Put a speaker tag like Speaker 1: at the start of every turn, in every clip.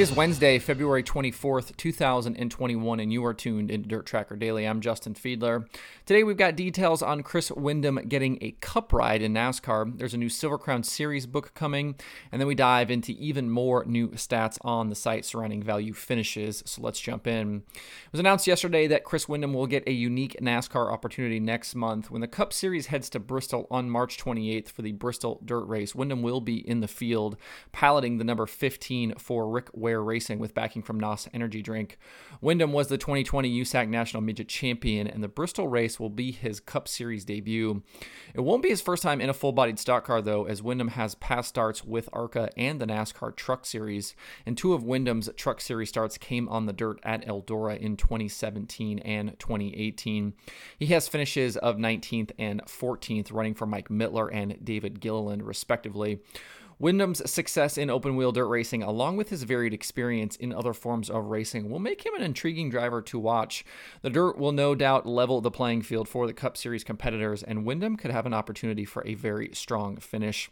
Speaker 1: It is Wednesday, February 24th, 2021, and you are tuned into Dirt Tracker Daily. I'm Justin Fiedler. Today we've got details on Chris Windom getting a cup ride in NASCAR. There's a new Silver Crown Series book coming, and then we dive into even more new stats on the site surrounding value finishes. So let's jump in. It was announced yesterday that Chris Windom will get a unique NASCAR opportunity next month when the Cup Series heads to Bristol on March 28th for the Bristol Dirt Race. Windom will be in the field piloting the number 15 for Rick Ware Racing with backing from NOS Energy Drink. Windom was the 2020 USAC National Midget Champion, and the Bristol race will be his Cup Series debut. It won't be his first time in a full bodied stock car, though, as Windom has past starts with ARCA and the NASCAR Truck Series, and two of Windom's Truck Series starts came on the dirt at Eldora in 2017 and 2018. He has finishes of 19th and 14th, running for Mike Mittler and David Gilliland, respectively. Windom's success in open wheel dirt racing, along with his varied experience in other forms of racing, will make him an intriguing driver to watch. The dirt will no doubt level the playing field for the Cup Series competitors, and Windom could have an opportunity for a very strong finish.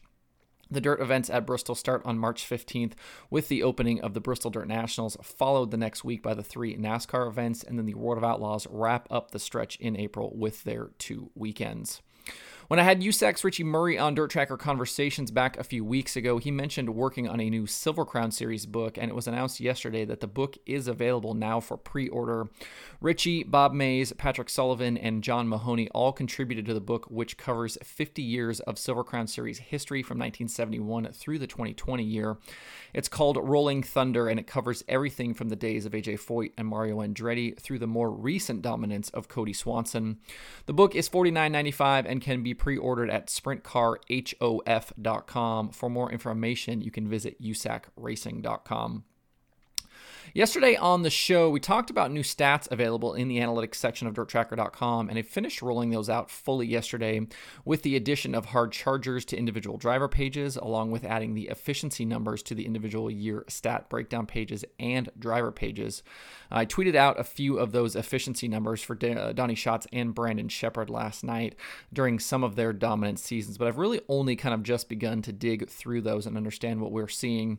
Speaker 1: The dirt events at Bristol start on March 15th with the opening of the Bristol Dirt Nationals, followed the next week by the three NASCAR events, and then the World of Outlaws wrap up the stretch in April with their two weekends. When I had USAC's Richie Murray on Dirt Tracker Conversations back a few weeks ago, he mentioned working on a new Silver Crown Series book, and it was announced yesterday that the book is available now for pre order. Richie, Bob Mays, Patrick Sullivan, and John Mahoney all contributed to the book, which covers 50 years of Silver Crown Series history from 1971 through the 2020 year. It's called Rolling Thunder, and it covers everything from the days of AJ Foyt and Mario Andretti through the more recent dominance of Kody Swanson. The book is $49.95 and can be pre ordered at sprintcarhof.com. For more information, you can visit usacracing.com. Yesterday on the show, we talked about new stats available in the analytics section of dirttracker.com, and I finished rolling those out fully yesterday with the addition of hard chargers to individual driver pages, along with adding the efficiency numbers to the individual year stat breakdown pages and driver pages. I tweeted out a few of those efficiency numbers for Donny Schatz and Brandon Sheppard last night during some of their dominant seasons, but I've really only kind of just begun to dig through those and understand what we're seeing.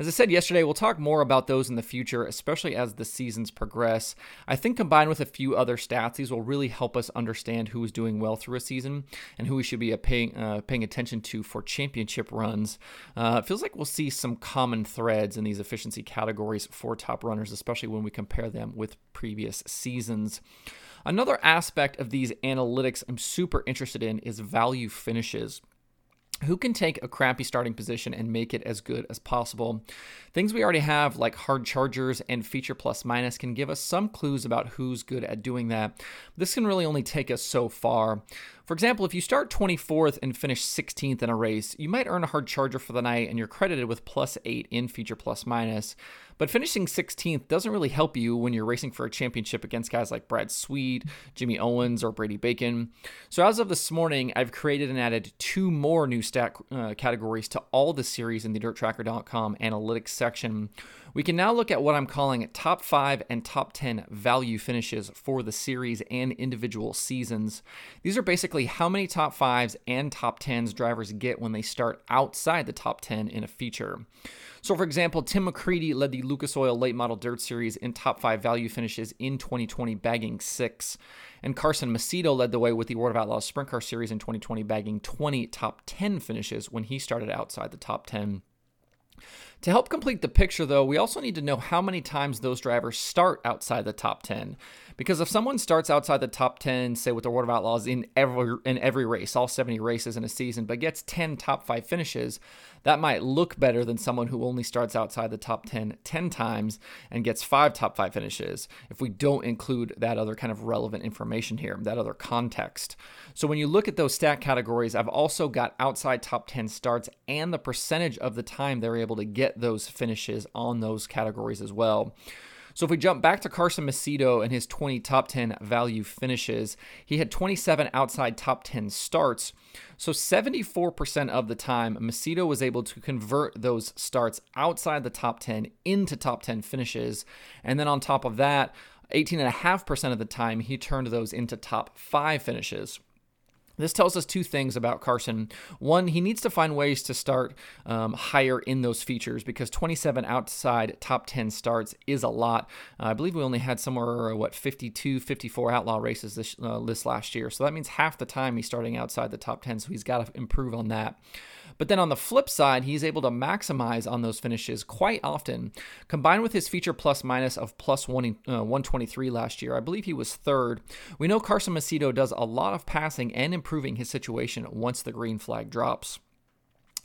Speaker 1: As I said yesterday, we'll talk more about those in the future future, especially as the seasons progress. I think combined with a few other stats, these will really help us understand who is doing well through a season and who we should be uh, paying uh, paying attention to for championship runs. Uh, it feels like we'll see some common threads in these efficiency categories for top runners, especially when we compare them with previous seasons. Another aspect of these analytics I'm super interested in is value finishes who can take a crappy starting position and make it as good as possible. Things we already have, like hard chargers and feature plus minus, can give us some clues about who's good at doing that. This can really only take us so far. For example, if you start 24th and finish 16th in a race, you might earn a hard charger for the night and you're credited with plus 8 in feature plus minus. But finishing 16th doesn't really help you when you're racing for a championship against guys like Brad Sweet, Jimmy Owens, or Brady Bacon. So as of this morning, I've created and added two more new stat uh, categories to all the series in the DirtTracker.com analytics section. We can now look at what I'm calling top 5 and top 10 value finishes for the series and individual seasons. These are basically how many top 5s and top 10s drivers get when they start outside the top 10 in a feature. So, for example, Tim McCreadie led the Lucas Oil Late Model Dirt Series in top five value finishes in 2020, bagging six. And Carson Macedo led the way with the World of Outlaws Sprint Car Series in 2020, bagging 20 top 10 finishes when he started outside the top 10. To help complete the picture, though, we also need to know how many times those drivers start outside the top 10. Because if someone starts outside the top 10, say with the World of Outlaws in every in every race, all 70 races in a season, but gets 10 top 5 finishes, that might look better than someone who only starts outside the top 10 10 times and gets 5 top 5 finishes if we don't include that other kind of relevant information here, that other context. So when you look at those stat categories, I've also got outside top 10 starts and the percentage of the time they're able to get those finishes on those categories as well. So if we jump back to Carson Macedo and his 20 top 10 value finishes, he had 27 outside top 10 starts. So 74% of the time, Macedo was able to convert those starts outside the top 10 into top 10 finishes. And then on top of that, 18.5% of the time, he turned those into top five finishes. This tells us two things about Carson. One, he needs to find ways to start um, higher in those features because 27 outside top 10 starts is a lot. Uh, I believe we only had somewhere, what, 52, 54 outlaw races this, uh, this last year. So that means half the time he's starting outside the top 10. So he's got to improve on that. But then on the flip side, he's able to maximize on those finishes quite often. Combined with his feature plus minus of plus one, uh, 123 last year, I believe he was third. We know Carson Macedo does a lot of passing and improving his situation once the green flag drops.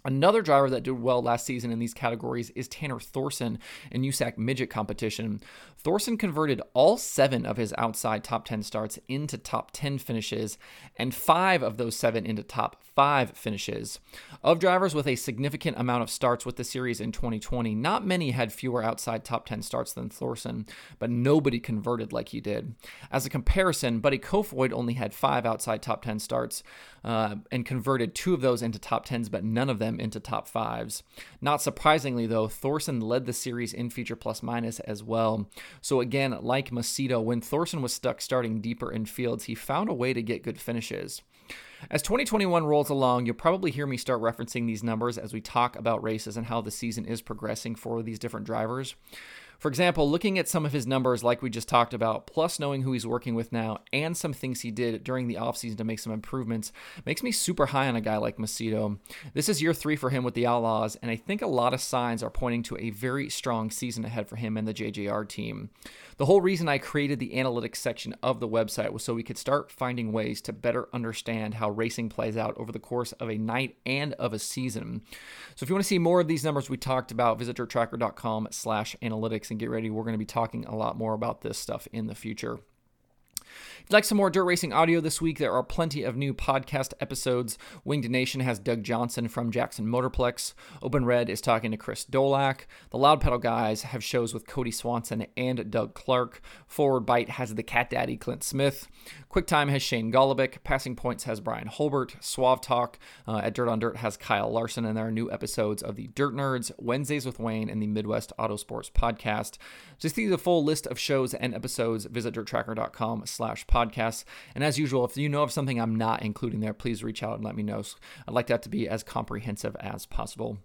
Speaker 1: Another driver that did well last season in these categories is Tanner Thorson in USAC midget competition. Thorson converted all seven of his outside top 10 starts into top 10 finishes, and five of those seven into top five finishes. Of drivers with a significant amount of starts with the series in 2020, not many had fewer outside top 10 starts than Thorson, but nobody converted like he did. As a comparison, Buddy Kofoid only had five outside top 10 starts uh, and converted two of those into top 10s, but none of them them into top fives. Not surprisingly, though, Thorson led the series in feature plus minus as well. So, again, like Macedo, when Thorson was stuck starting deeper in fields, he found a way to get good finishes. As 2021 rolls along, you'll probably hear me start referencing these numbers as we talk about races and how the season is progressing for these different drivers. For example, looking at some of his numbers, like we just talked about, plus knowing who he's working with now and some things he did during the offseason to make some improvements, makes me super high on a guy like Macedo. This is year three for him with the Outlaws, and I think a lot of signs are pointing to a very strong season ahead for him and the JJR team. The whole reason I created the analytics section of the website was so we could start finding ways to better understand how racing plays out over the course of a night and of a season. So if you want to see more of these numbers we talked about, visit dirttracker.com slash analytics and get ready. We're going to be talking a lot more about this stuff in the future. If you'd like some more dirt racing audio this week, there are plenty of new podcast episodes. Winged Nation has Doug Johnson from Jackson Motorplex. Open Red is talking to Chris Dolak. The Loud Pedal guys have shows with Kody Swanson and Doug Clark. Forward Bite has the Cat Daddy Clint Smith. QuickTime has Shane Golobic. Passing Points has Brian Holbert. Suave Talk uh, at Dirt on Dirt has Kyle Larson, and there are new episodes of the Dirt Nerds, Wednesdays with Wayne, and the Midwest Autosports podcast. To see the full list of shows and episodes, visit dirttracker.com slash podcasts. And as usual, if you know of something I'm not including there, please reach out and let me know. I'd like that to be as comprehensive as possible.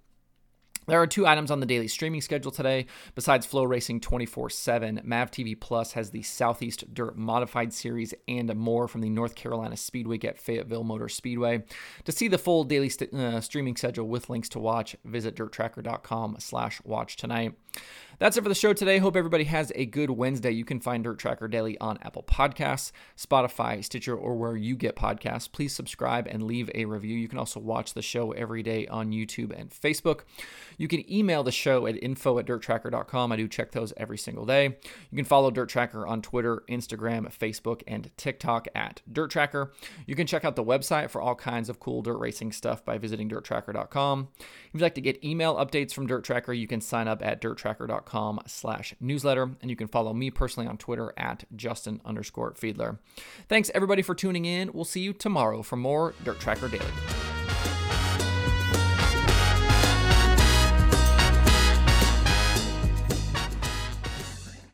Speaker 1: There are two items on the daily streaming schedule today. Besides FloRacing 24 7, MAV TV Plus has the Southeast Dirt Modified Series and more from the North Carolina Speedweek at Fayetteville Motor Speedway. To see the full daily st- uh, streaming schedule with links to watch, visit dirttracker.com slash watch tonight. That's it for the show today. Hope everybody has a good Wednesday. You can find Dirt Tracker Daily on Apple Podcasts, Spotify, Stitcher, or where you get podcasts. Please subscribe and leave a review. You can also watch the show every day on YouTube and Facebook. You can email the show at info at dirttracker.com. I do check those every single day. You can follow Dirt Tracker on Twitter, Instagram, Facebook, and TikTok at Dirt Tracker. You can check out the website for all kinds of cool dirt racing stuff by visiting dirttracker.com. If you'd like to get email updates from Dirt Tracker, you can sign up at dirttracker.com com slash newsletter. And you can follow me personally on Twitter at Justin underscore Fiedler. Thanks everybody for tuning in. We'll see you tomorrow for more Dirt Tracker Daily.